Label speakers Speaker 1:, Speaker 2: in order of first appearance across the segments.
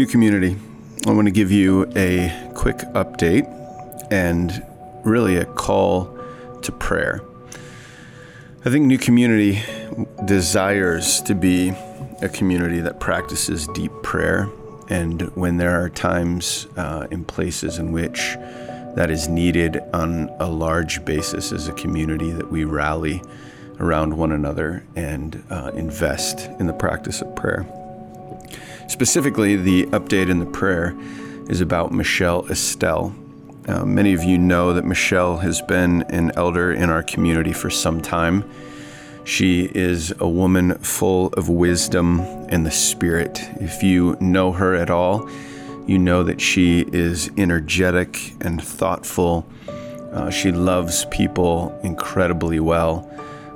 Speaker 1: New community, I want to give you a quick update and really a call to prayer. I think New Community desires to be a community that practices deep prayer. And when there are times uh, in places in which that is needed on a large basis as a community, that we rally around one another and uh, invest in the practice of prayer. Specifically, the update in the prayer is about Michelle Estelle. Uh, many of you know that Michelle has been an elder in our community for some time. She is a woman full of wisdom and the Spirit. If you know her at all, you know that she is energetic and thoughtful. Uh, she loves people incredibly well.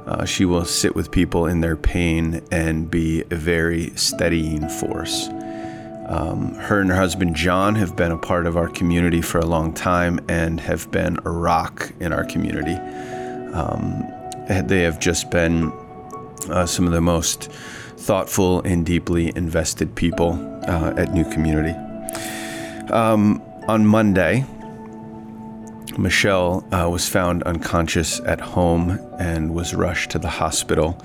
Speaker 1: Uh, she will sit with people in their pain and be a very steadying force. Um, her and her husband John have been a part of our community for a long time and have been a rock in our community. Um, they have just been uh, some of the most thoughtful and deeply invested people uh, at New Community. Um, on Monday, Michelle uh, was found unconscious at home and was rushed to the hospital,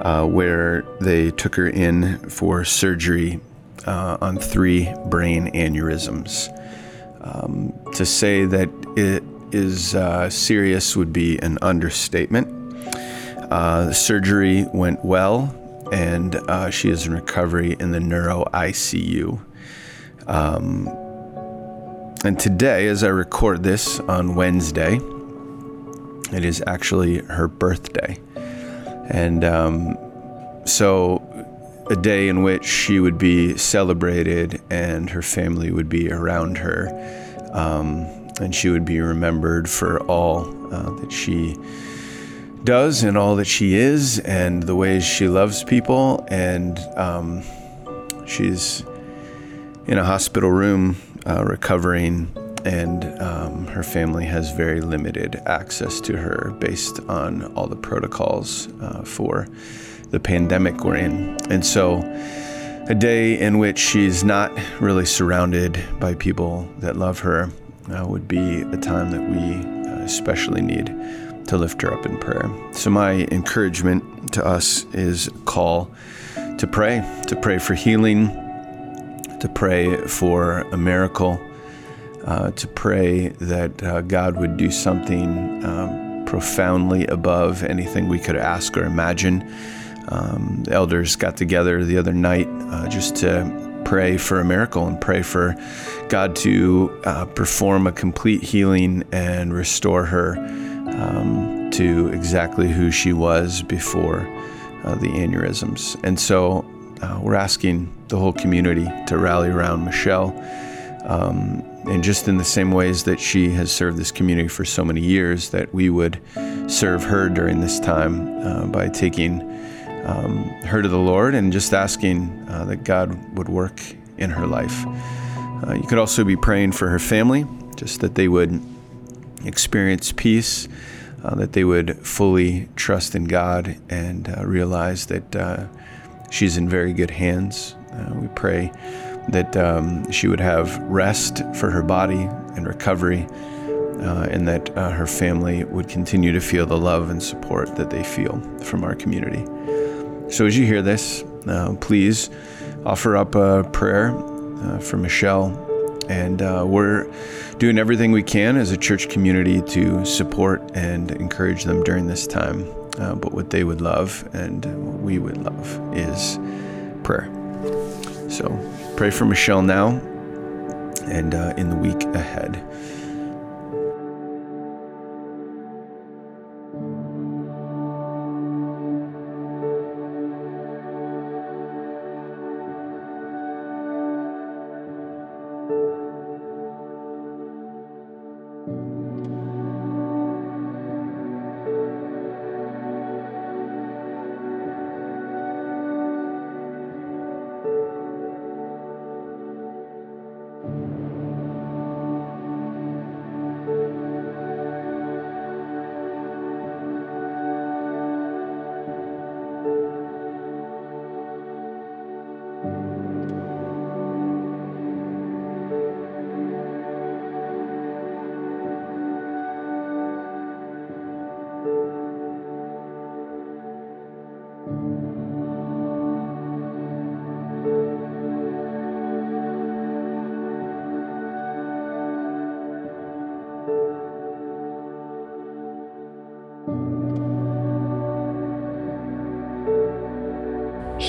Speaker 1: uh, where they took her in for surgery uh, on three brain aneurysms. Um, to say that it is uh, serious would be an understatement. Uh, the surgery went well, and uh, she is in recovery in the neuro ICU. Um, and today, as I record this on Wednesday, it is actually her birthday. And um, so, a day in which she would be celebrated and her family would be around her. Um, and she would be remembered for all uh, that she does and all that she is and the ways she loves people. And um, she's in a hospital room uh, recovering, and um, her family has very limited access to her based on all the protocols uh, for the pandemic we're in. And so, a day in which she's not really surrounded by people that love her uh, would be a time that we uh, especially need to lift her up in prayer. So, my encouragement to us is call to pray, to pray for healing to pray for a miracle, uh, to pray that uh, God would do something um, profoundly above anything we could ask or imagine. Um, elders got together the other night uh, just to pray for a miracle and pray for God to uh, perform a complete healing and restore her um, to exactly who she was before uh, the aneurysms. And so uh, we're asking the whole community to rally around Michelle. Um, and just in the same ways that she has served this community for so many years, that we would serve her during this time uh, by taking um, her to the Lord and just asking uh, that God would work in her life. Uh, you could also be praying for her family, just that they would experience peace, uh, that they would fully trust in God and uh, realize that uh, she's in very good hands. Uh, we pray that um, she would have rest for her body and recovery, uh, and that uh, her family would continue to feel the love and support that they feel from our community. So, as you hear this, uh, please offer up a prayer uh, for Michelle. And uh, we're doing everything we can as a church community to support and encourage them during this time. Uh, but what they would love and what we would love is prayer. So pray for Michelle now and uh, in the week ahead.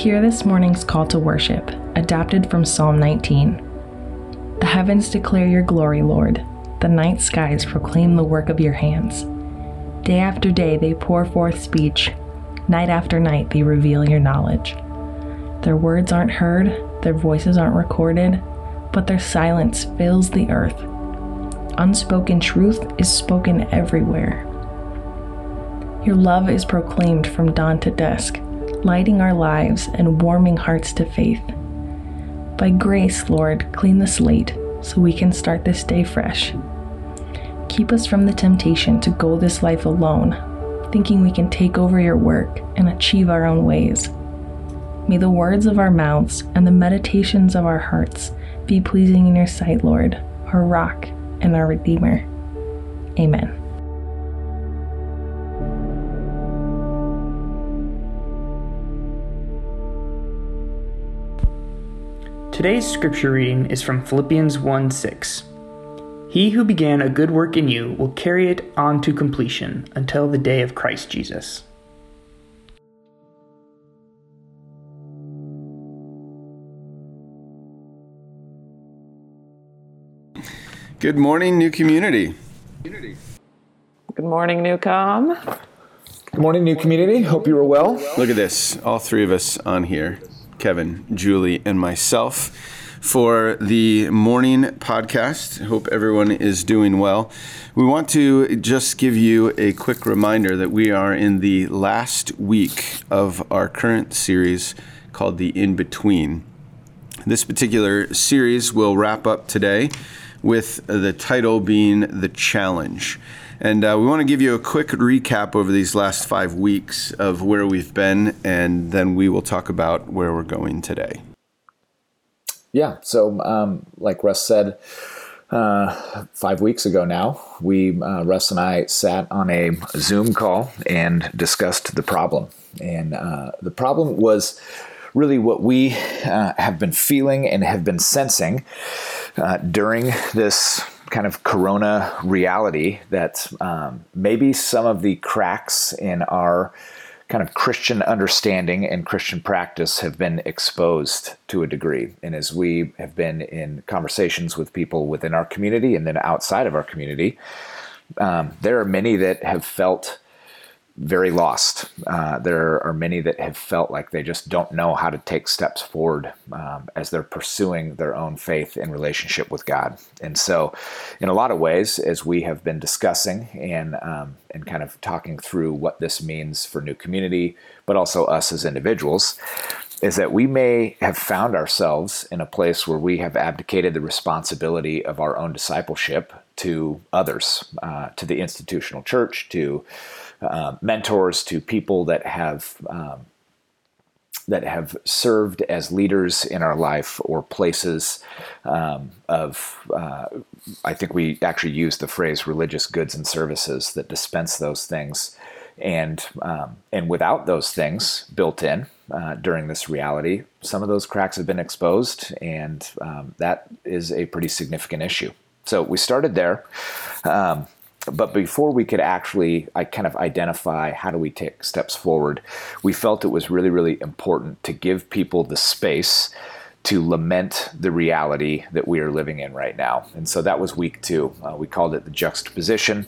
Speaker 2: Hear this morning's call to worship, adapted from Psalm 19. The heavens declare your glory, Lord. The night skies proclaim the work of your hands. Day after day they pour forth speech. Night after night they reveal your knowledge. Their words aren't heard, their voices aren't recorded, but their silence fills the earth. Unspoken truth is spoken everywhere. Your love is proclaimed from dawn to dusk, lighting our lives and warming hearts to faith. By grace, Lord, clean the slate so we can start this day fresh. Keep us from the temptation to go this life alone, thinking we can take over your work and achieve our own ways. May the words of our mouths and the meditations of our hearts be pleasing in your sight, Lord, our rock and our Redeemer. Amen.
Speaker 3: Today's scripture reading is from Philippians 1 6. He who began a good work in you will carry it on to completion until the day of Christ Jesus.
Speaker 1: Good morning, new community.
Speaker 4: Good morning, Newcom.
Speaker 5: Good morning, new community. Hope you are well.
Speaker 1: Look at this, all three of us on here Kevin, Julie, and myself for the morning podcast. Hope everyone is doing well. We want to just give you a quick reminder that we are in the last week of our current series called The In Between. This particular series will wrap up today with the title being The Challenge. And uh, we want to give you a quick recap over these last five weeks of where we've been, and then we will talk about where we're going today.
Speaker 5: Yeah, so um, like Russ said, uh, five weeks ago now, we, uh, Russ and I, sat on a Zoom call and discussed the problem. And uh, the problem was really what we uh, have been feeling and have been sensing uh, during this kind of corona reality that um, maybe some of the cracks in our kind of Christian understanding and Christian practice have been exposed to a degree. And as we have been in conversations with people within our community and then outside of our community, um, there are many that have felt very lost. Uh, there are many that have felt like they just don't know how to take steps forward um, as they're pursuing their own faith in relationship with God. And so, in a lot of ways, as we have been discussing and um, and kind of talking through what this means for new community, but also us as individuals, is that we may have found ourselves in a place where we have abdicated the responsibility of our own discipleship to others, uh, to the institutional church, to uh, mentors to people that have um, that have served as leaders in our life or places um, of, uh, I think we actually use the phrase religious goods and services that dispense those things. And, um, and without those things built in uh, during this reality, some of those cracks have been exposed, and um, that is a pretty significant issue. So we started there. Um, but before we could actually I kind of identify how do we take steps forward, we felt it was really, really important to give people the space to lament the reality that we are living in right now. And so that was week two. Uh, we called it the juxtaposition.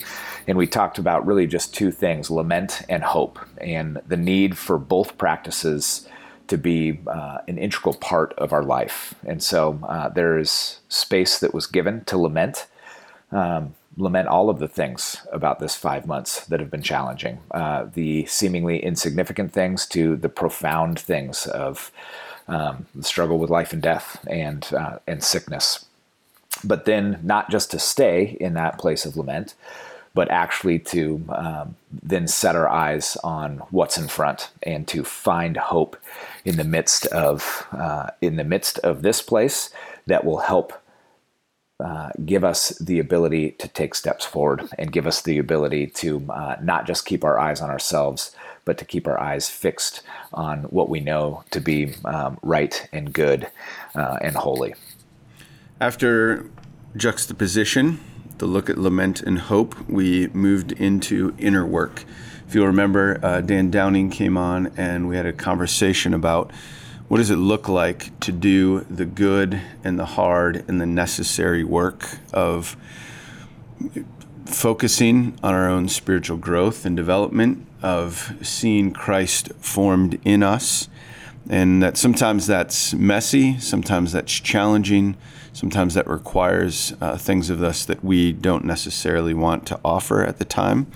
Speaker 5: And we talked about really just two things lament and hope, and the need for both practices to be uh, an integral part of our life. And so uh, there is space that was given to lament. Um, lament all of the things about this five months that have been challenging uh, the seemingly insignificant things to the profound things of um, the struggle with life and death and, uh, and sickness. But then, not just to stay in that place of lament, but actually to um, then set our eyes on what's in front and to find hope in the midst of uh, in the midst of this place that will help uh, give us the ability to take steps forward and give us the ability to uh, not just keep our eyes on ourselves, but to keep our eyes fixed on what we know to be um, right and good uh, and holy.
Speaker 1: After juxtaposition, the look at lament and hope, we moved into inner work. If you'll remember, uh, Dan Downing came on and we had a conversation about what does it look like to do the good and the hard and the necessary work of focusing on our own spiritual growth and development, of seeing Christ formed in us. And that sometimes that's messy, sometimes that's challenging, sometimes that requires uh, things of us that we don't necessarily want to offer at the time.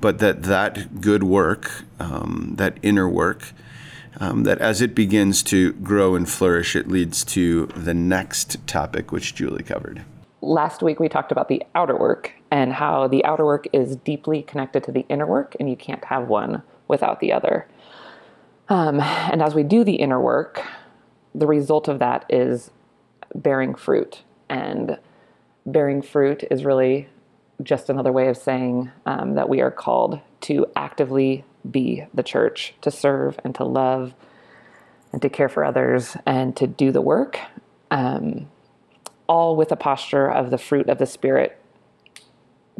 Speaker 1: But that that good work, um, that inner work, um, that as it begins to grow and flourish, it leads to the next topic, which Julie covered.
Speaker 4: Last week we talked about the outer work and how the outer work is deeply connected to the inner work, and you can't have one without the other. Um, and as we do the inner work, the result of that is bearing fruit. And bearing fruit is really just another way of saying um, that we are called to actively be the church, to serve and to love and to care for others and to do the work, um, all with a posture of the fruit of the Spirit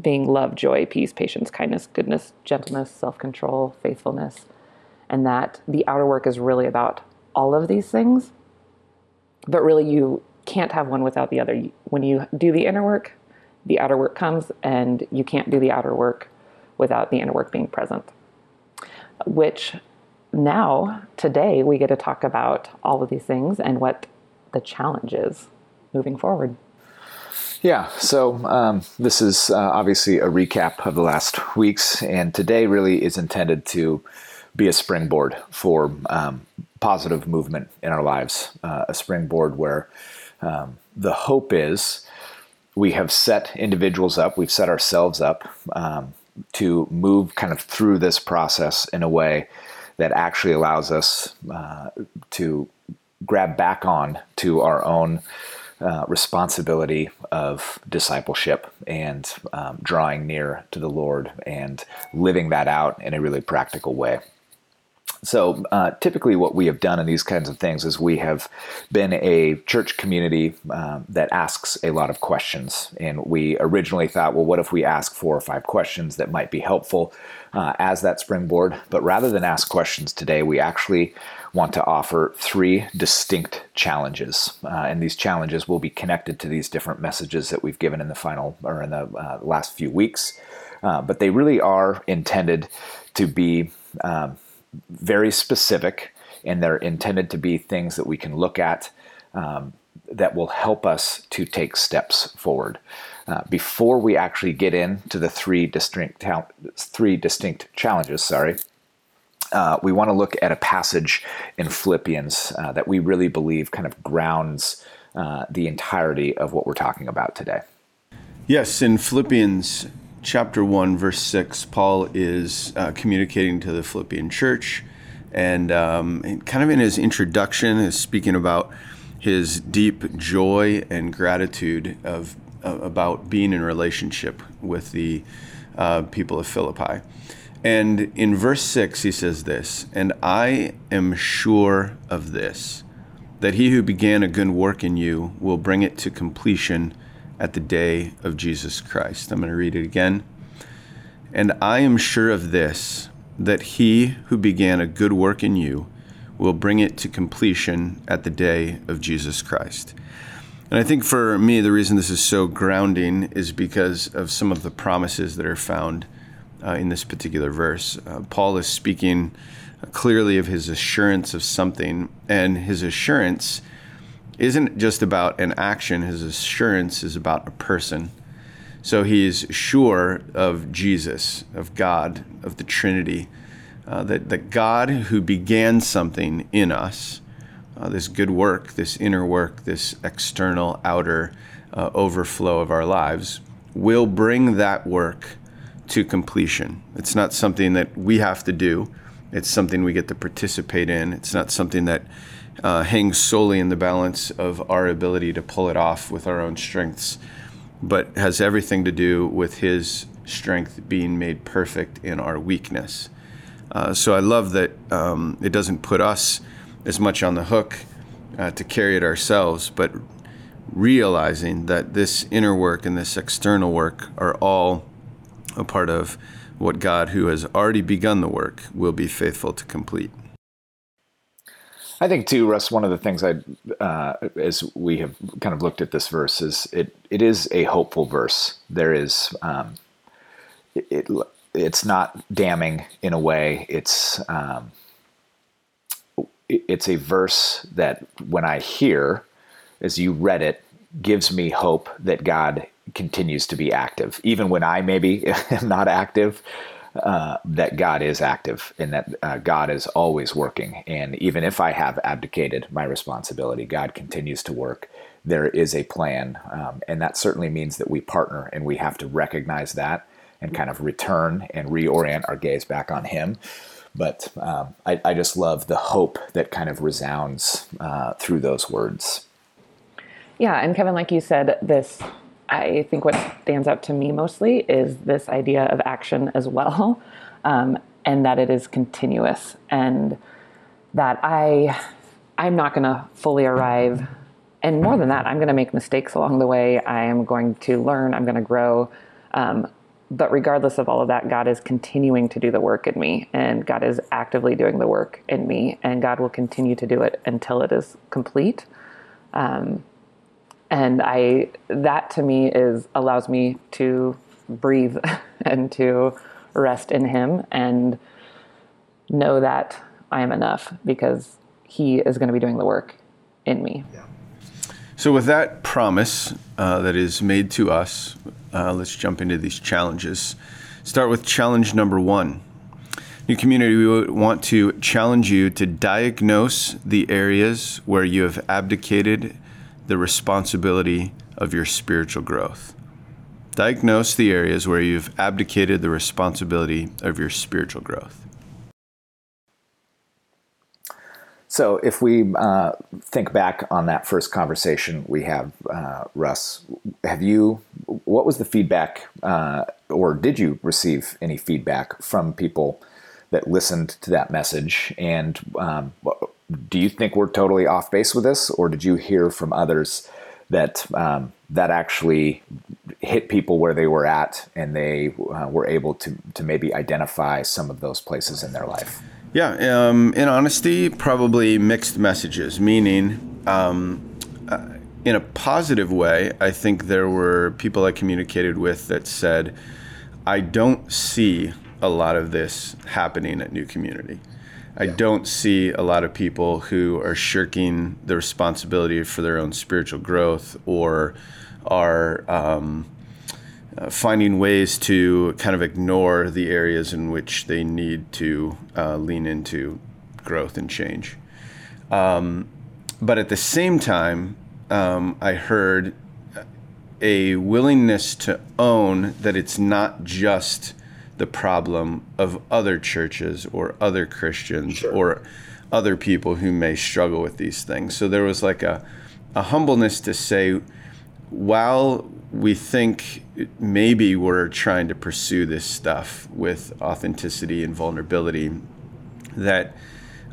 Speaker 4: being love, joy, peace, patience, kindness, goodness, gentleness, self control, faithfulness. And that the outer work is really about all of these things. But really, you can't have one without the other. When you do the inner work, the outer work comes, and you can't do the outer work without the inner work being present. Which now, today, we get to talk about all of these things and what the challenge is moving forward.
Speaker 5: Yeah, so um, this is uh, obviously a recap of the last weeks, and today really is intended to be a springboard for um, positive movement in our lives, uh, a springboard where um, the hope is we have set individuals up, we've set ourselves up um, to move kind of through this process in a way that actually allows us uh, to grab back on to our own uh, responsibility of discipleship and um, drawing near to the Lord and living that out in a really practical way. So, uh, typically, what we have done in these kinds of things is we have been a church community um, that asks a lot of questions. And we originally thought, well, what if we ask four or five questions that might be helpful uh, as that springboard? But rather than ask questions today, we actually want to offer three distinct challenges. Uh, and these challenges will be connected to these different messages that we've given in the final or in the uh, last few weeks. Uh, but they really are intended to be. Um, very specific, and they're intended to be things that we can look at um, that will help us to take steps forward. Uh, before we actually get into the three distinct three distinct challenges, sorry, uh, we want to look at a passage in Philippians uh, that we really believe kind of grounds uh, the entirety of what we're talking about today.
Speaker 1: Yes, in Philippians chapter 1, verse 6, Paul is uh, communicating to the Philippian church. And um, kind of in his introduction, is speaking about his deep joy and gratitude of about being in relationship with the uh, people of Philippi. And in verse 6, he says this And I am sure of this, that he who began a good work in you will bring it to completion at the day of Jesus Christ. I'm going to read it again. And I am sure of this, that he who began a good work in you will bring it to completion at the day of Jesus Christ. And I think for me, the reason this is so grounding is because of some of the promises that are found uh, in this particular verse. Uh, Paul is speaking clearly of his assurance of something, and his assurance isn't just about an action, his assurance is about a person. So he's sure of Jesus, of God, of the Trinity, uh, that, that God who began something in us, uh, this good work, this inner work, this external, outer uh, overflow of our lives, will bring that work to completion. It's not something that we have to do, it's something we get to participate in. It's not something that uh, hangs solely in the balance of our ability to pull it off with our own strengths, but has everything to do with His strength being made perfect in our weakness. Uh, so I love that um, it doesn't put us as much on the hook uh, to carry it ourselves, but realizing that this inner work and this external work are all a part of what God, who has already begun the work, will be faithful to complete.
Speaker 5: I think too, Russ. One of the things I, uh, as we have kind of looked at this verse, is it it is a hopeful verse. There is, um, it, it, it's not damning in a way. It's um, it, it's a verse that when I hear, as you read it, gives me hope that God continues to be active, even when I maybe am not active uh, that God is active and that uh, God is always working. And even if I have abdicated my responsibility, God continues to work. There is a plan. Um, and that certainly means that we partner and we have to recognize that and kind of return and reorient our gaze back on Him. But um, I, I, just love the hope that kind of resounds uh, through those words.
Speaker 4: Yeah. And Kevin, like you said, this I think what stands out to me mostly is this idea of action as well, um, and that it is continuous, and that I I'm not going to fully arrive, and more than that, I'm going to make mistakes along the way. I am going to learn. I'm going to grow. Um, but regardless of all of that, God is continuing to do the work in me, and God is actively doing the work in me, and God will continue to do it until it is complete. Um, and I that to me is allows me to breathe and to rest in him and know that I am enough because he is going to be doing the work in me. Yeah.
Speaker 1: So, with that promise uh, that is made to us, uh, let's jump into these challenges. Start with challenge number one. New community, we want to challenge you to diagnose the areas where you have abdicated the responsibility of your spiritual growth. Diagnose the areas where you've abdicated the responsibility of your spiritual growth.
Speaker 5: So, if we uh, think back on that first conversation we have, uh, Russ, have you? What was the feedback, uh, or did you receive any feedback from people that listened to that message? And um, do you think we're totally off base with this, or did you hear from others that um, that actually hit people where they were at, and they uh, were able to to maybe identify some of those places in their life?
Speaker 1: Yeah, um, in honesty, probably mixed messages. Meaning, um, uh, in a positive way, I think there were people I communicated with that said, "I don't see a lot of this happening at New Community." I don't see a lot of people who are shirking the responsibility for their own spiritual growth or are um, uh, finding ways to kind of ignore the areas in which they need to uh, lean into growth and change. Um, but at the same time, um, I heard a willingness to own that it's not just the problem of other churches or other Christians sure. or other people who may struggle with these things. So there was like a, a humbleness to say, while we think maybe we're trying to pursue this stuff with authenticity and vulnerability, that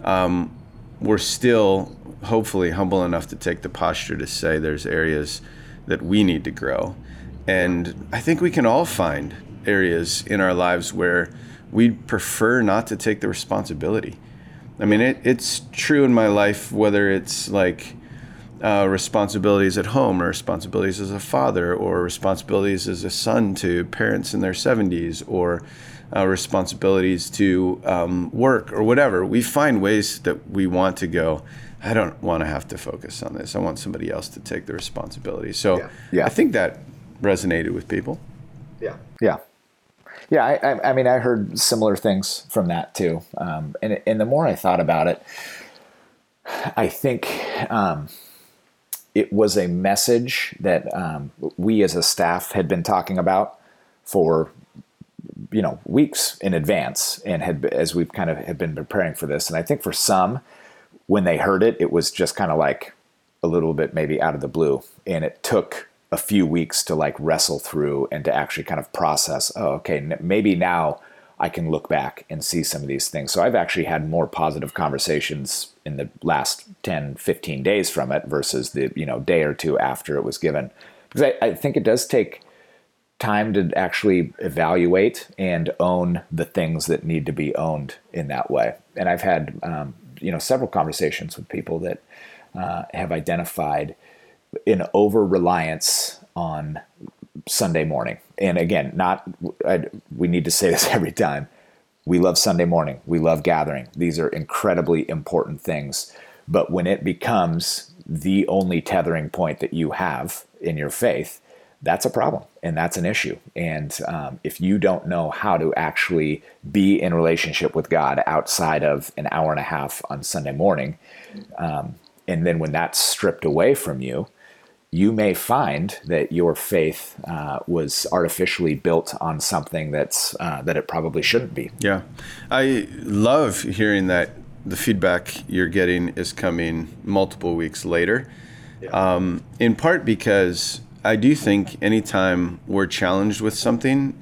Speaker 1: um, we're still hopefully humble enough to take the posture to say there's areas that we need to grow. And I think we can all find areas in our lives where we prefer not to take the responsibility. I mean, it, it's true in my life, whether it's like uh, responsibilities at home or responsibilities as a father or responsibilities as a son to parents in their 70s or uh, responsibilities to um, work or whatever. We find ways that we want to go. I don't want to have to focus on this. I want somebody else to take the responsibility. So yeah. Yeah. I think that resonated with people.
Speaker 5: Yeah. Yeah. Yeah, I, I, I, mean, I heard similar things from that too. Um, and, and the more I thought about it, I think um, it was a message that um, we as a staff had been talking about for you know weeks in advance and had as we've kind of had been preparing for this and i think for some when they heard it it was just kind of like a little bit maybe out of the blue and it took a few weeks to like wrestle through and to actually kind of process oh okay maybe now i can look back and see some of these things. So i've actually had more positive conversations in the last 10 15 days from it versus the you know day or two after it was given. Because i, I think it does take time to actually evaluate and own the things that need to be owned in that way. And i've had um, you know several conversations with people that uh, have identified an over reliance on Sunday morning. And again, not I, we need to say this every time. We love Sunday morning. We love gathering. These are incredibly important things. But when it becomes the only tethering point that you have in your faith, that's a problem and that's an issue. And um, if you don't know how to actually be in relationship with God outside of an hour and a half on Sunday morning, um, and then when that's stripped away from you, you may find that your faith uh, was artificially built on something that's uh, that it probably shouldn't be.
Speaker 1: Yeah, I love hearing that the feedback you're getting is coming multiple weeks later. Yeah. Um, in part because I do think anytime we're challenged with something,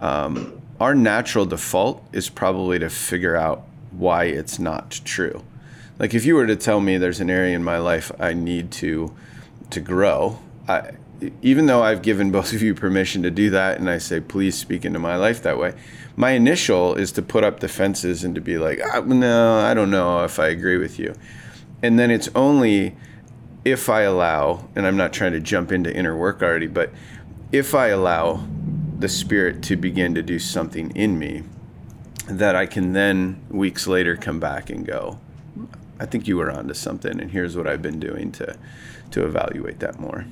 Speaker 1: um, our natural default is probably to figure out why it's not true. Like if you were to tell me there's an area in my life I need to to grow, I, even though I've given both of you permission to do that, and I say please speak into my life that way, my initial is to put up defenses and to be like, ah, no, I don't know if I agree with you, and then it's only if I allow, and I'm not trying to jump into inner work already, but if I allow the Spirit to begin to do something in me, that I can then weeks later come back and go, I think you were onto something, and here's what I've been doing to to evaluate that more.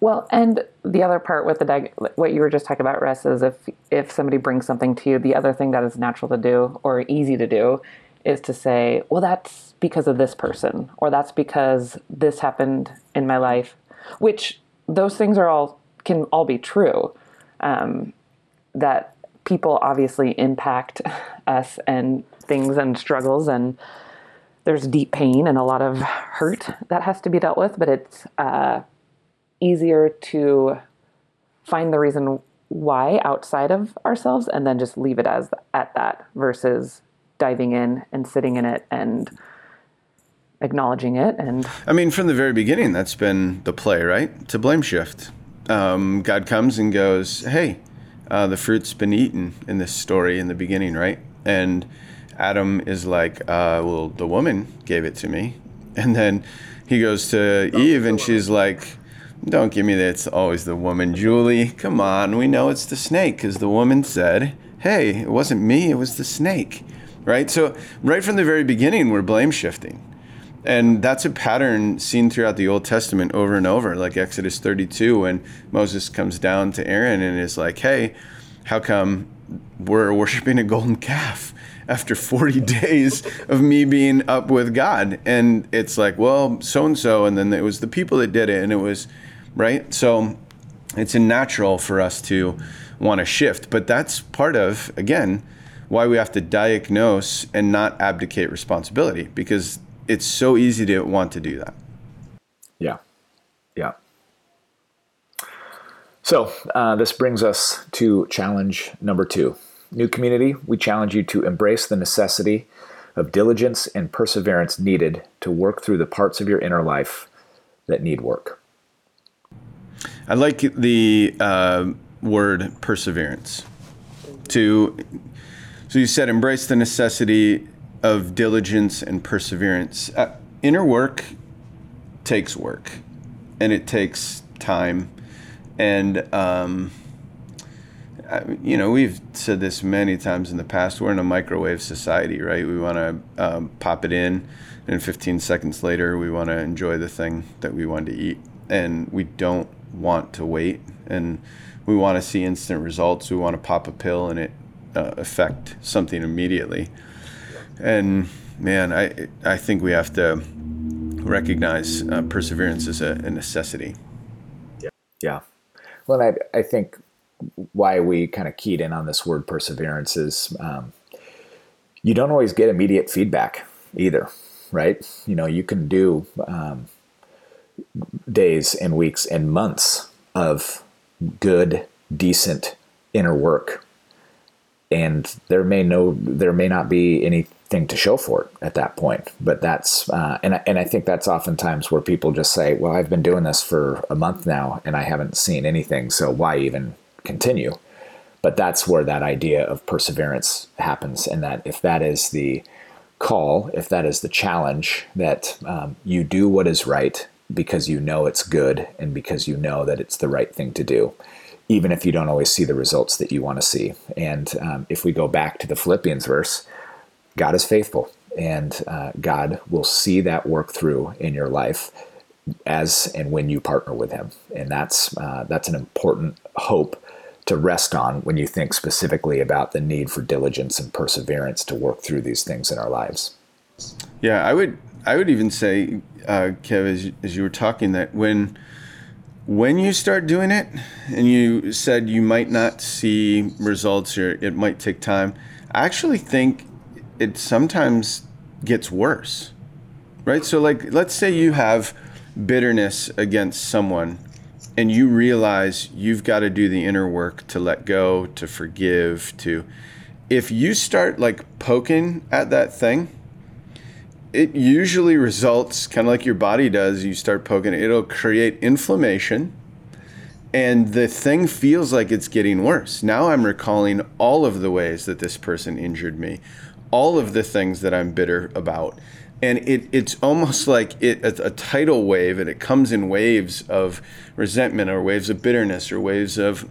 Speaker 4: Well, and the other part with the what you were just talking about, Russ, is if if somebody brings something to you, the other thing that is natural to do or easy to do is to say, well, that's because of this person, or that's because this happened in my life, which those things are all can all be true. Um, that people obviously impact us and things and struggles and there's deep pain and a lot of hurt that has to be dealt with, but it's uh, easier to find the reason why outside of ourselves and then just leave it as at that versus diving in and sitting in it and acknowledging it and
Speaker 1: i mean from the very beginning that's been the play right? To blame shift. Um, god comes and goes hey uh, the fruit's been eaten in this story in the beginning right? And adam is like uh, well the woman gave it to me. And then he goes to eve and she's like don't give me that it's always the woman julie. Come on. We know it's the snake because the woman said hey it wasn't me it was the snake. Right? So, right from the very beginning, we're blame shifting. And that's a pattern seen throughout the Old Testament over and over, like Exodus 32, when Moses comes down to Aaron and is like, hey, how come we're worshiping a golden calf after 40 days of me being up with God? And it's like, well, so and so. And then it was the people that did it. And it was, right? So it's natural for us to want to shift. But that's part of, again, why we have to diagnose and not abdicate responsibility because it's so easy to want to do that.
Speaker 5: Yeah. Yeah. So, uh, this brings us to challenge number two. New community, we challenge you to embrace the necessity of diligence and perseverance needed to work through the parts of your inner life that need work.
Speaker 1: I like the uh, word perseverance. To so you said embrace the necessity of diligence and perseverance. Uh, inner work takes work, and it takes time, and um, you know we've said this many times in the past. We're in a microwave society, right? We want to um, pop it in, and 15 seconds later, we want to enjoy the thing that we want to eat, and we don't want to wait, and we want to see instant results. We want to pop a pill and it uh, affect something immediately. And man, I I think we have to recognize uh, perseverance as a, a, necessity.
Speaker 5: Yeah. Yeah. Well, I I think why we kind of keyed in on this word perseverance is um, you don't always get immediate feedback either, right? You know, you can do um, days and weeks and months of good, decent inner work and there may no there may not be anything to show for it at that point but that's uh, and, and i think that's oftentimes where people just say well i've been doing this for a month now and i haven't seen anything so why even continue but that's where that idea of perseverance happens and that if that is the call, if that is the challenge, that um, you do what is right because you know it's good and because you know that it's the right thing to do, even if you don't always see the results that you want to see. And um, if we go back to the Philippians verse, God is faithful and uh, God will see that work through in your life as and when you partner with Him. And that's, uh, that's an important hope to rest on when you think specifically about the need for diligence and perseverance to work through these things in our lives.
Speaker 1: Yeah, I would I would even say, uh, Kev, as you, as you were talking, that when when you start doing it, and you said you might not see results or it might take time, I actually think it sometimes gets worse, right? So, like, let's say you have bitterness against someone and you realize you've got to do the inner work to let go, to forgive, to if you start like poking at that thing, it usually results kind of like your body does. You start poking it, it'll create inflammation and the thing feels like it's getting worse. Now I'm recalling all of the ways that this person injured me, all of the things that I'm bitter about and it, it's almost like it, it's a tidal wave and it comes in waves of resentment or waves of bitterness or waves of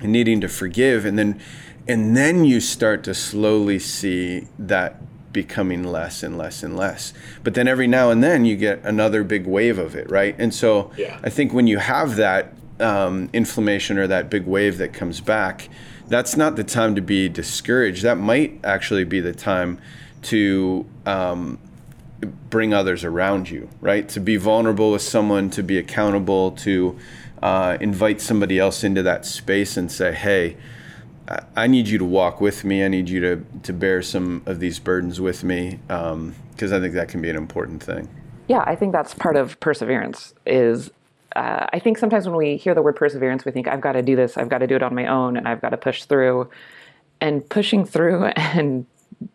Speaker 1: needing to forgive. And then and then you start to slowly see that becoming less and less and less. But then every now and then you get another big wave of it right? And so yeah. i think when you have that um, inflammation or that big wave that comes back that's not the time to be discouraged. That might actually be the time to um, bring others around you, right? To be vulnerable with someone, to be accountable, to uh, invite somebody else into that space and say, hey, I need you to walk with me. I need you to, to bear some of these burdens with me because um, I think that can be an important thing.
Speaker 4: Yeah, I think that's part of perseverance. Is uh, I think sometimes when we hear the word perseverance, we think I've got to do this, I've got to do it on my own, and I've got to push through. And pushing through and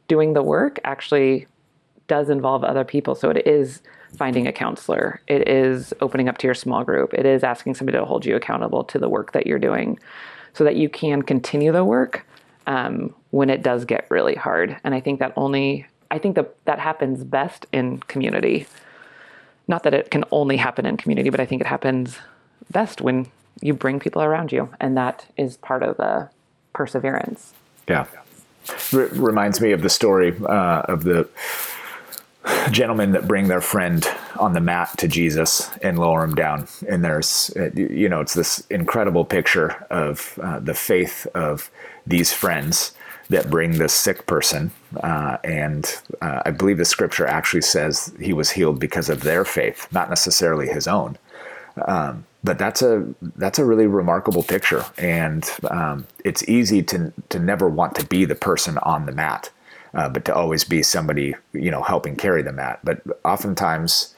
Speaker 4: doing the work actually does involve other people. So it is finding a counselor, it is opening up to your small group, it is asking somebody to hold you accountable to the work that you're doing so that you can continue the work um, when it does get really hard. And I think that only, I think that that happens best in community. Not that it can only happen in community, but I think it happens best when you bring people around you. And that is part of the perseverance.
Speaker 5: Yeah. R- reminds me of the story uh, of the gentlemen that bring their friend on the mat to Jesus and lower him down. And there's, uh, you know, it's this incredible picture of uh, the faith of these friends that bring this sick person. Uh, and uh, I believe the scripture actually says he was healed because of their faith, not necessarily his own. Um, but that's a that's a really remarkable picture, and um, it's easy to to never want to be the person on the mat uh, but to always be somebody you know helping carry the mat. But oftentimes,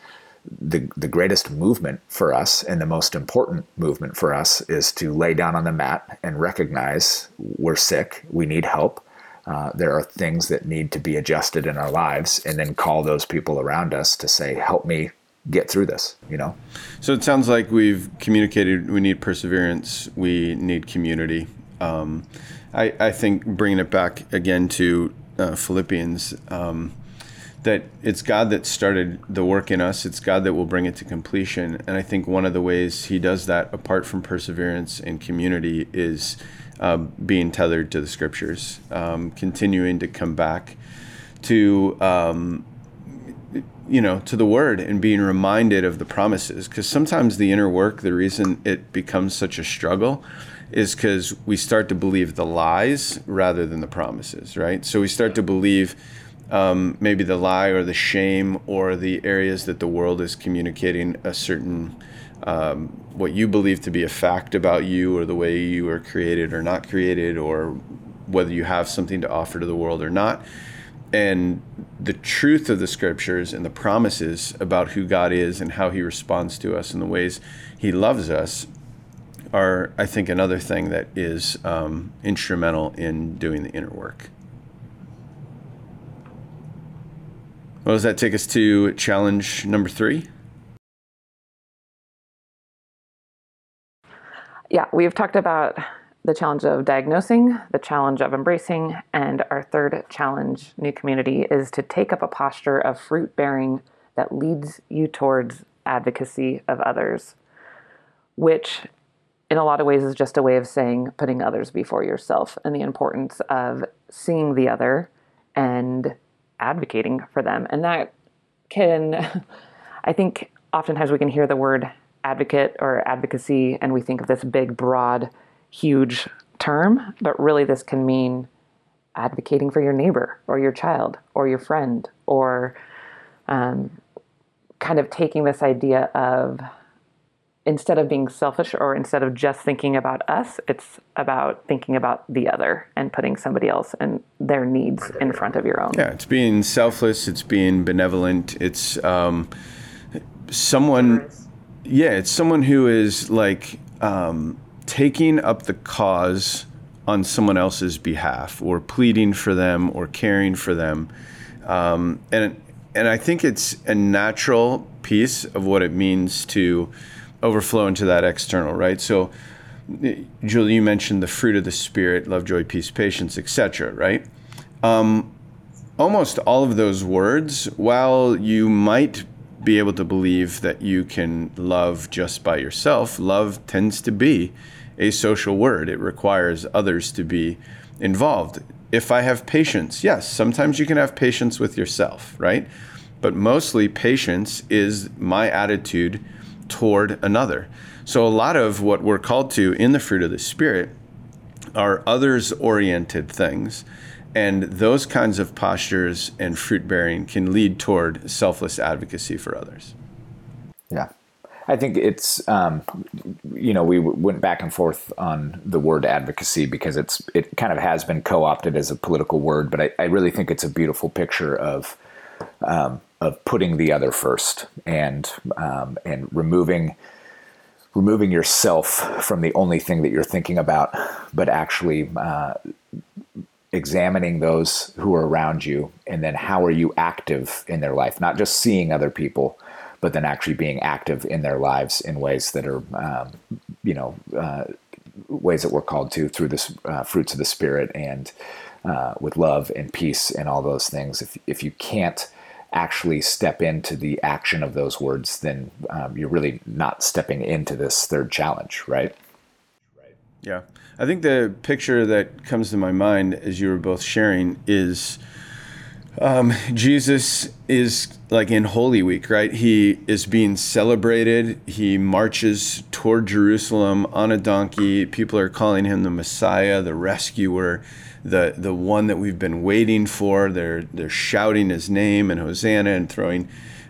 Speaker 5: the the greatest movement for us and the most important movement for us is to lay down on the mat and recognize we're sick, we need help. Uh, there are things that need to be adjusted in our lives, and then call those people around us to say, "Help me get through this." You know.
Speaker 1: So it sounds like we've communicated. We need perseverance. We need community. Um, I, I think bringing it back again to uh, Philippians um, that it's God that started the work in us. It's God that will bring it to completion. And I think one of the ways He does that, apart from perseverance and community, is uh, being tethered to the Scriptures, um, continuing to come back to. Um, you know, to the word and being reminded of the promises. Because sometimes the inner work, the reason it becomes such a struggle is because we start to believe the lies rather than the promises, right? So we start to believe um, maybe the lie or the shame or the areas that the world is communicating a certain um, what you believe to be a fact about you or the way you are created or not created or whether you have something to offer to the world or not. And the truth of the scriptures and the promises about who God is and how he responds to us and the ways he loves us are, I think, another thing that is um, instrumental in doing the inner work. Well, does that take us to challenge number three?
Speaker 4: Yeah, we've talked about the challenge of diagnosing, the challenge of embracing, and our third challenge, new community, is to take up a posture of fruit bearing that leads you towards advocacy of others, which in a lot of ways is just a way of saying putting others before yourself and the importance of seeing the other and advocating for them. And that can, I think, oftentimes we can hear the word advocate or advocacy and we think of this big, broad, huge term, but really this can mean advocating for your neighbor or your child or your friend or um, kind of taking this idea of instead of being selfish or instead of just thinking about us, it's about thinking about the other and putting somebody else and their needs in front of your own.
Speaker 1: Yeah, it's being selfless, it's being benevolent, it's um, someone, yeah, it's someone who is like, um, taking up the cause on someone else's behalf or pleading for them or caring for them. Um, and, and I think it's a natural piece of what it means to overflow into that external, right? So, Julie, you mentioned the fruit of the spirit, love, joy, peace, patience, etc., right? Um, almost all of those words, while you might be able to believe that you can love just by yourself, love tends to be a social word. It requires others to be involved. If I have patience, yes, sometimes you can have patience with yourself, right? But mostly, patience is my attitude toward another. So, a lot of what we're called to in the fruit of the Spirit are others oriented things. And those kinds of postures and fruit bearing can lead toward selfless advocacy for others.
Speaker 5: Yeah. I think it's um, you know we went back and forth on the word advocacy because it's it kind of has been co-opted as a political word, but I, I really think it's a beautiful picture of um, of putting the other first and um, and removing removing yourself from the only thing that you're thinking about, but actually uh, examining those who are around you, and then how are you active in their life, not just seeing other people but then actually being active in their lives in ways that are, um, you know, uh, ways that we're called to through the uh, fruits of the spirit and uh, with love and peace and all those things. If if you can't actually step into the action of those words, then um, you're really not stepping into this third challenge,
Speaker 1: right? Yeah, I think the picture that comes to my mind as you were both sharing is um, Jesus is like in Holy Week, right? He is being celebrated. He marches toward Jerusalem on a donkey. People are calling him the Messiah, the rescuer, the the one that we've been waiting for. They're they're shouting his name and Hosanna and throwing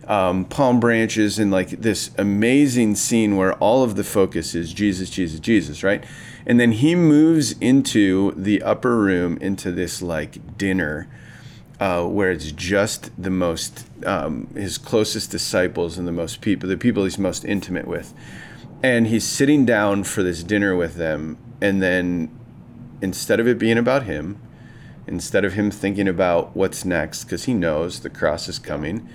Speaker 1: um, palm branches and like this amazing scene where all of the focus is Jesus, Jesus, Jesus, right? And then he moves into the upper room into this like dinner uh, where it's just the most um, his closest disciples and the most people, the people he's most intimate with, and he's sitting down for this dinner with them, and then instead of it being about him, instead of him thinking about what's next, because he knows the cross is coming,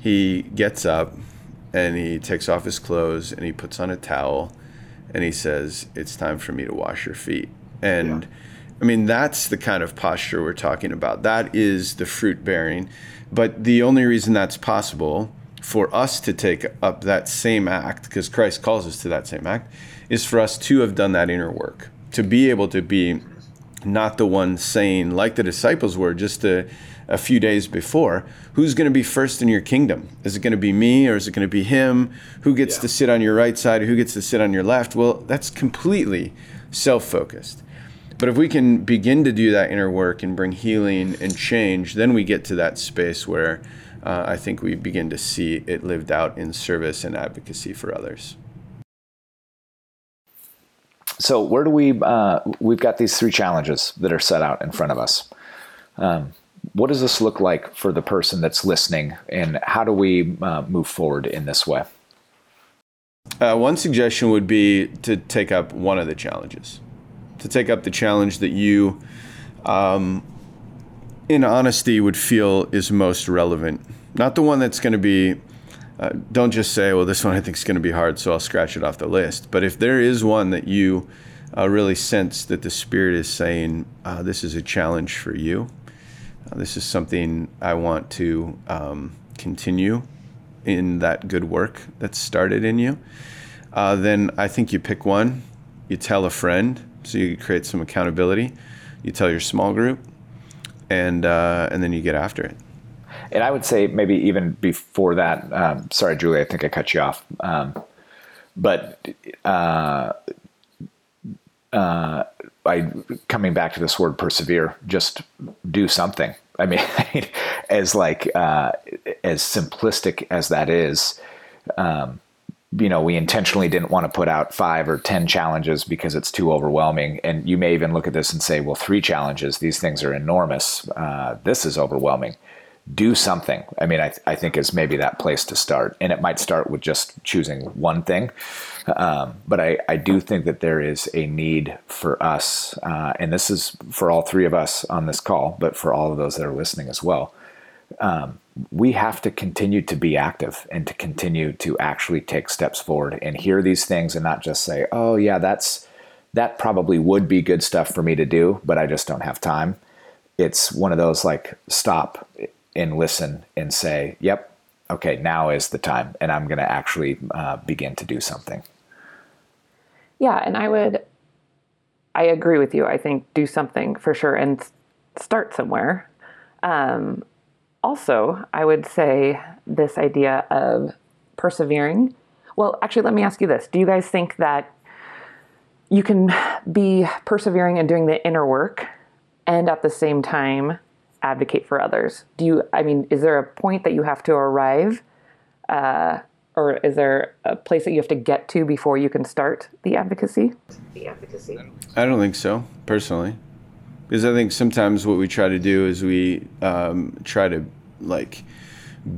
Speaker 1: he gets up and he takes off his clothes and he puts on a towel and he says, It's time for me to wash your feet. And yeah I mean, that's the kind of posture we're talking about. That is the fruit bearing. But the only reason that's possible for us to take up that same act, because Christ calls us to that same act, is for us to have done that inner work, to be able to be not the one saying, like the disciples were just a, a few days before, who's going to be first in your kingdom? Is it going to be me or is it going to be him? Who gets yeah. to sit on your right side? Who gets to sit on your left? Well, that's completely self focused. But if we can begin to do that inner work and bring healing and change, then we get to that space where uh, I think we begin to see it lived out in service and advocacy for others.
Speaker 5: So, where do we? Uh, we've got these three challenges that are set out in front of us. Um, what does this look like for the person that's listening, and how do we uh, move forward in this way?
Speaker 1: Uh, one suggestion would be to take up one of the challenges to take up the challenge that you, um, in honesty, would feel is most relevant. Not the one that's going to be. Uh, don't just say, "Well, this one I think is going to be hard, so I'll scratch it off the list." But if there is one that you uh, really sense that the Spirit is saying, uh, This is a challenge for you. Uh, this is something I want to um, continue in that good work that's started in you. Uh, then I think you pick one, you tell a friend, so you create some accountability. You tell your small group, and uh, and then you get after it.
Speaker 5: And I would say maybe even before that. Um, sorry, Julie, I think I cut you off. Um, but uh, uh, I coming back to this word persevere, just do something. I mean, as like uh, as simplistic as that is, um, you know, we intentionally didn't want to put out five or 10 challenges because it's too overwhelming. And you may even look at this and say, well, three challenges, these things are enormous. Uh, this is overwhelming. Do something. I mean, I, th- I think is maybe that place to start. And it might start with just choosing one thing. Um, but I, I do think that there is a need for us, uh, and this is for all three of us on this call, but for all of those that are listening as well. Um, we have to continue to be active and to continue to actually take steps forward and hear these things and not just say, "Oh yeah, that's that probably would be good stuff for me to do, but I just don't have time." It's one of those like stop and listen and say, "Yep, okay, now is the time, and I'm going to actually uh, begin to do something."
Speaker 4: Yeah, and I would, I agree with you. I think do something for sure and start somewhere. Um, also, I would say this idea of persevering. Well, actually, let me ask you this. Do you guys think that you can be persevering and doing the inner work and at the same time advocate for others? Do you, I mean, is there a point that you have to arrive? Uh, or is there a place that you have to get to before you can start the advocacy? The advocacy.
Speaker 1: I don't think so, personally because I think sometimes what we try to do is we um, try to like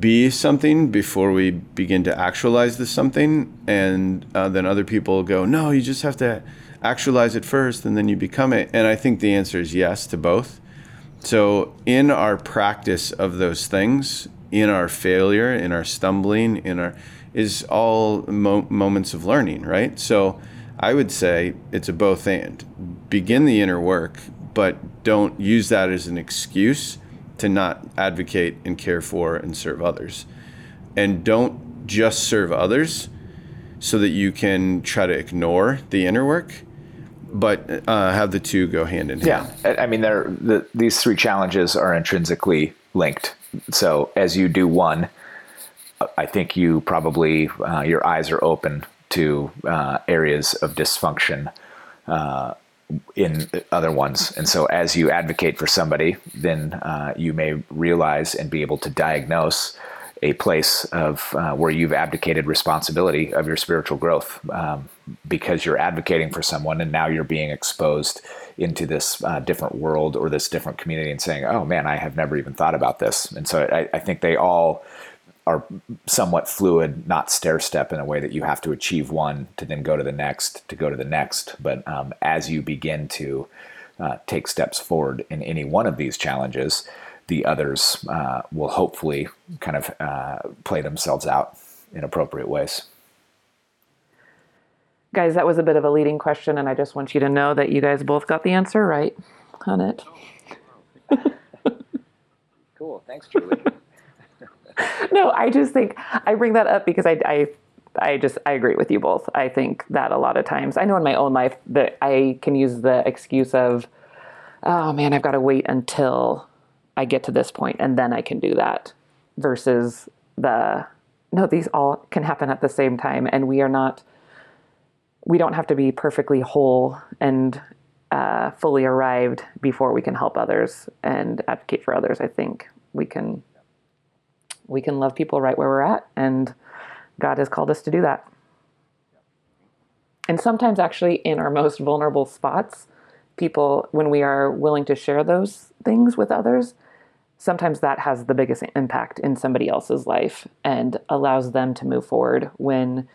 Speaker 1: be something before we begin to actualize the something, and uh, then other people go, "No, you just have to actualize it first, and then you become it." And I think the answer is yes to both. So in our practice of those things, in our failure, in our stumbling, in our is all mo- moments of learning, right? So I would say it's a both and. Begin the inner work, but don't use that as an excuse to not advocate and care for and serve others. And don't just serve others so that you can try to ignore the inner work, but uh, have the two go hand in
Speaker 5: hand. Yeah, I mean, the, these three challenges are intrinsically linked. So as you do one, I think you probably uh, your eyes are open to uh, areas of dysfunction uh, in other ones. And so, as you advocate for somebody, then uh, you may realize and be able to diagnose a place of uh, where you've abdicated responsibility of your spiritual growth um, because you're advocating for someone, and now you're being exposed into this uh, different world or this different community and saying, "Oh man, I have never even thought about this." And so, I, I think they all are somewhat fluid, not stair step in a way that you have to achieve one to then go to the next, to go to the next. But um, as you begin to uh, take steps forward in any one of these challenges, the others uh, will hopefully kind of uh, play themselves out in appropriate ways.
Speaker 4: Guys, that was a bit of a leading question, and I just want you to know that you guys both got the answer right on it.
Speaker 5: cool. Thanks, Julie.
Speaker 4: no, I just think I bring that up because I, I, I just I agree with you both. I think that a lot of times I know in my own life that I can use the excuse of, oh man, I've got to wait until I get to this point and then I can do that, versus the no, these all can happen at the same time, and we are not. We don't have to be perfectly whole and uh, fully arrived before we can help others and advocate for others. I think we can we can love people right where we're at, and God has called us to do that. And sometimes, actually, in our most vulnerable spots, people, when we are willing to share those things with others, sometimes that has the biggest impact in somebody else's life and allows them to move forward when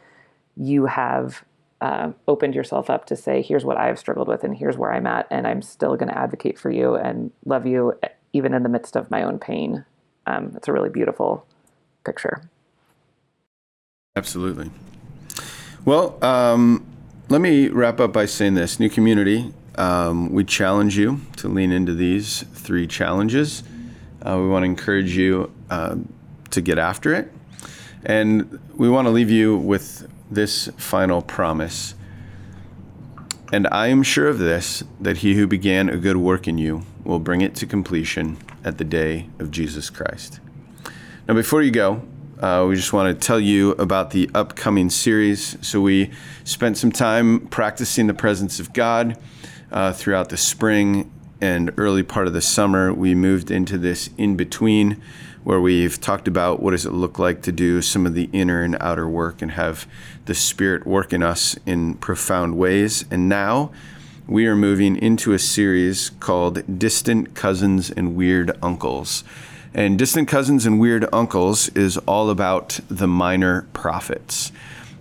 Speaker 4: you have uh, opened yourself up to say, here's what I've struggled with, and here's where I'm at, and I'm still going to advocate for you and love you even in the midst of my own pain um, it's a really beautiful picture.
Speaker 1: Absolutely. Well, um, let me wrap up by saying this new community, um, we challenge you to lean into these three challenges. Uh, we want to encourage you uh, to get after it. And we want to leave you with this final promise. And I am sure of this, that he who began a good work in you will bring it to completion at the day of Jesus Christ. Now, before you go, uh, we just want to tell you about the upcoming series. So, we spent some time practicing the presence of God uh, throughout the spring and early part of the summer. We moved into this in between where we've talked about what does it look like to do some of the inner and outer work and have the Spirit work in us in profound ways. And now we are moving into a series called Distant Cousins and Weird Uncles. And Distant Cousins and Weird Uncles is all about the minor prophets.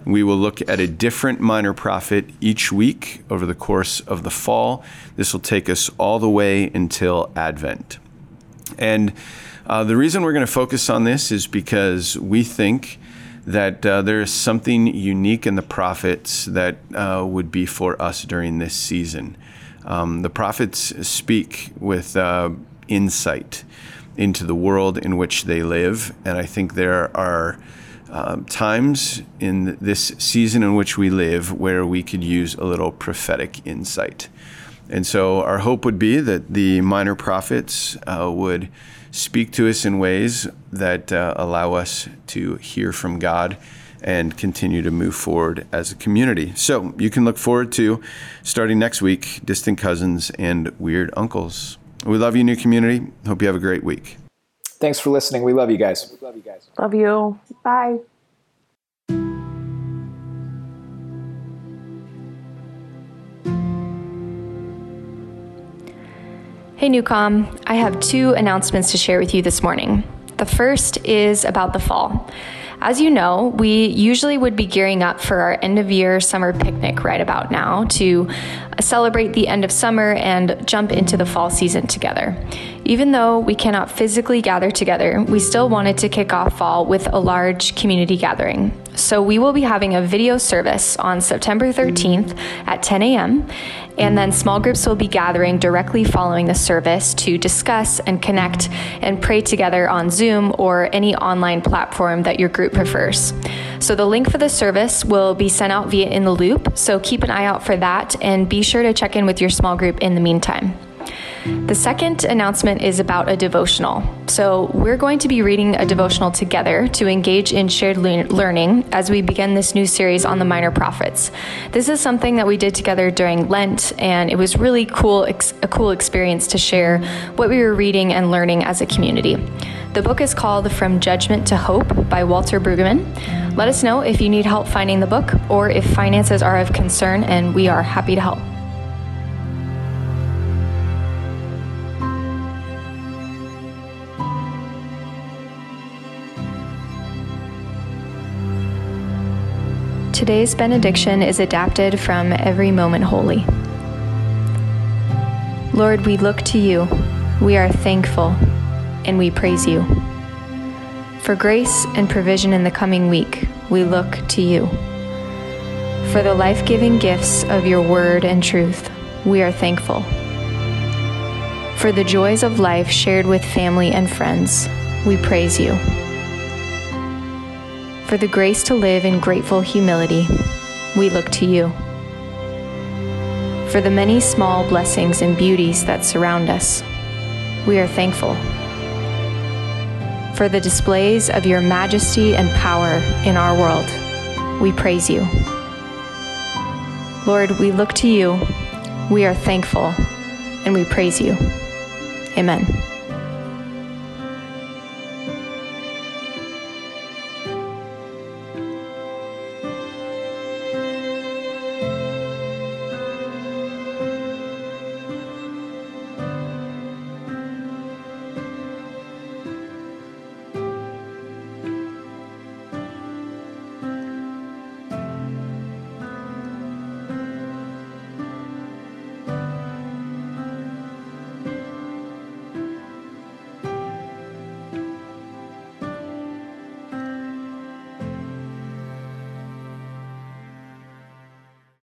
Speaker 1: We will look at a different minor prophet each week over the course of the fall. This will take us all the way until Advent. And uh, the reason we're going to focus on this is because we think that uh, there is something unique in the prophets that uh, would be for us during this season. Um, the prophets speak with uh, insight into the world in which they live, and I think there are um, times in this season in which we live where we could use a little prophetic insight. And so our hope would be that the minor prophets uh, would speak to us in ways that uh, allow us to hear from God and continue to move forward as a community. So you can look forward to starting next week Distant Cousins and Weird Uncles. We love you, new community. Hope you have a great week.
Speaker 5: Thanks for listening. We love you guys.
Speaker 4: Love you guys. Love you. Bye.
Speaker 6: Hey, Newcom. I have two announcements to share with you this morning. The first is about the fall. As you know, we usually would be gearing up for our end of year summer picnic right about now to celebrate the end of summer and jump into the fall season together. Even though we cannot physically gather together, we still wanted to kick off fall with a large community gathering. So we will be having a video service on September 13th at 10 a.m. And then small groups will be gathering directly following the service to discuss and connect and pray together on Zoom or any online platform that your group prefers. So the link for the service will be sent out via In the Loop. So keep an eye out for that and be sure to check in with your small group in the meantime. The second announcement is about a devotional. So, we're going to be reading a devotional together to engage in shared le- learning as we begin this new series on the minor prophets. This is something that we did together during Lent, and it was really cool, ex- a cool experience to share what we were reading and learning as a community. The book is called From Judgment to Hope by Walter Brueggemann. Let us know if you need help finding the book or if finances are of concern, and we are happy to help. Today's benediction is adapted from Every Moment Holy. Lord, we look to you. We are thankful and we praise you. For grace and provision in the coming week, we look to you. For the life giving gifts of your word and truth, we are thankful. For the joys of life shared with family and friends, we praise you for the grace to live in grateful humility, we look to you. For the many small blessings and beauties that surround us, we are thankful. For the displays of your majesty and power in our world, we praise you. Lord, we look to you, we are thankful, and we praise you. Amen.